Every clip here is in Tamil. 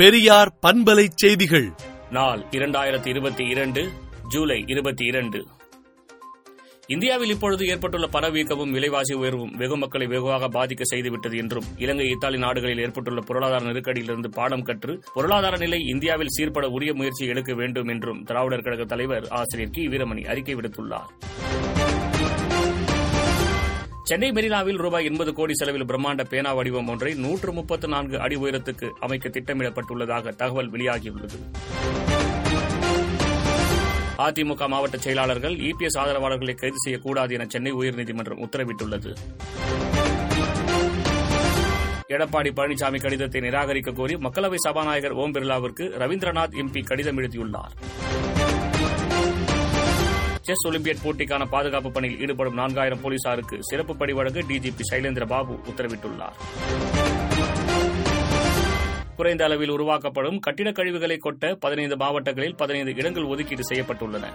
பெரியார் பண்பலை செய்திகள். நாள் இரண்டாயிரத்தி இருபத்தி இரண்டு ஜூலை இருபத்தி இரண்டு இந்தியாவில் இப்பொழுது ஏற்பட்டுள்ள பணவீக்கமும் விலைவாசி உயர்வும் வெகு மக்களை வெகுவாக பாதிக்க செய்துவிட்டது என்றும் இலங்கை இத்தாலி நாடுகளில் ஏற்பட்டுள்ள பொருளாதார நெருக்கடியிலிருந்து பாடம் கற்று பொருளாதார நிலை இந்தியாவில் சீர்பட உரிய முயற்சி எடுக்க வேண்டும் என்றும் திராவிடர் கழக தலைவர் ஆசிரியர் கி. வீரமணி அறிக்கை விடுத்துள்ளார். சென்னை மெரினாவில் ரூபாய் எண்பது கோடி செலவில் பிரம்மாண்ட பேனா வடிவம் ஒன்றை நூற்று முப்பத்து நான்கு அடி உயரத்துக்கு அமைக்க திட்டமிடப்பட்டுள்ளதாக தகவல் வெளியாகியுள்ளது. அதிமுக மாவட்ட செயலாளர்கள் இபிஎஸ் ஆதரவாளர்களை கைது செய்யக்கூடாது என சென்னை உயர்நீதிமன்றம் உத்தரவிட்டுள்ளது. எடப்பாடி பழனிசாமி கடிதத்தை நிராகரிக்க கோரி மக்களவை சபாநாயகர் ஓம் பிர்லாவிற்கு ரவீந்திரநாத் எம்பி கடிதம் எழுதியுள்ளார். செஸ் ஒலிம்பியட் போட்டிக்கான பாதுகாப்பு பணியில் ஈடுபடும் நான்காயிரம் போலீசாருக்கு சிறப்பு படி வழங்க டிஜிபி சைலேந்திர பாபு உத்தரவிட்டுள்ளார். குறைந்த அளவில் உருவாக்கப்படும் கட்டிடக் கழிவுகளை கொட்ட பதினைந்து மாவட்டங்களில் பதினைந்து இடங்கள் ஒதுக்கீடு செய்யப்பட்டுள்ளன.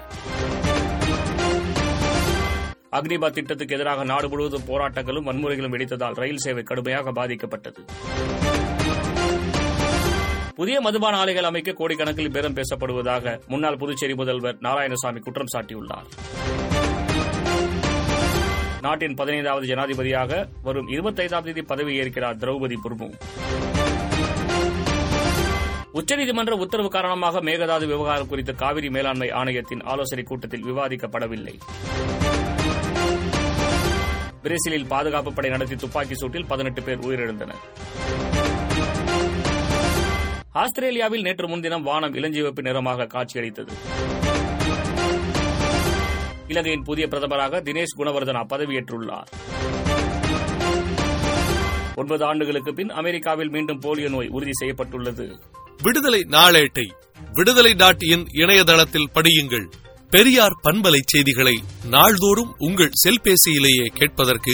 அக்னிபாத் திட்டத்துக்கு எதிராக நாடு முழுவதும் போராட்டங்களும் வன்முறைகளும் வெடித்ததால் ரயில் சேவை கடுமையாக பாதிக்கப்பட்டது. புதிய மதுபான ஆலைகள் அமைக்க கோடிக்கணக்கில் பேரம் பேசப்படுவதாக முன்னாள் புதுச்சேரி முதல்வர் நாராயணசாமி குற்றம் சாட்டியுள்ளார். நாட்டின் பதினைந்தாவது ஜனாதிபதியாக வரும் இருபத்தைந்தாம் தேதி பதவியேற்கிறார் திரௌபதி முர்மு. உச்சநீதிமன்ற உத்தரவு காரணமாக மேகதாது விவகாரம் குறித்து காவிரி மேலாண்மை ஆணையத்தின் ஆலோசனைக் கூட்டத்தில் விவாதிக்கப்படவில்லை. பிரேசிலில் பாதுகாப்பு படை நடத்தி துப்பாக்கி சூட்டில் பதினெட்டு பேர் உயிரிழந்தனர். ஆஸ்திரேலியாவில் நேற்று முன்தினம் வானம் இளஞ்சிவப்பு நிறமாக காட்சியளித்தது. இலங்கையின் புதிய பிரதமராக தினேஷ் குணவர்தனா பதவியேற்றுள்ளார். ஒன்பது ஆண்டுகளுக்கு பின் அமெரிக்காவில் மீண்டும் போலியோ நோய் உறுதி செய்யப்பட்டுள்ளது. விடுதலை நாளேட்டை விடுதலை டாட் இன் இணையதளத்தில் படியுங்கள். பெரியார் பண்பலை செய்திகளை நாள்தோறும் உங்கள் செல்பேசியிலேயே கேட்பதற்கு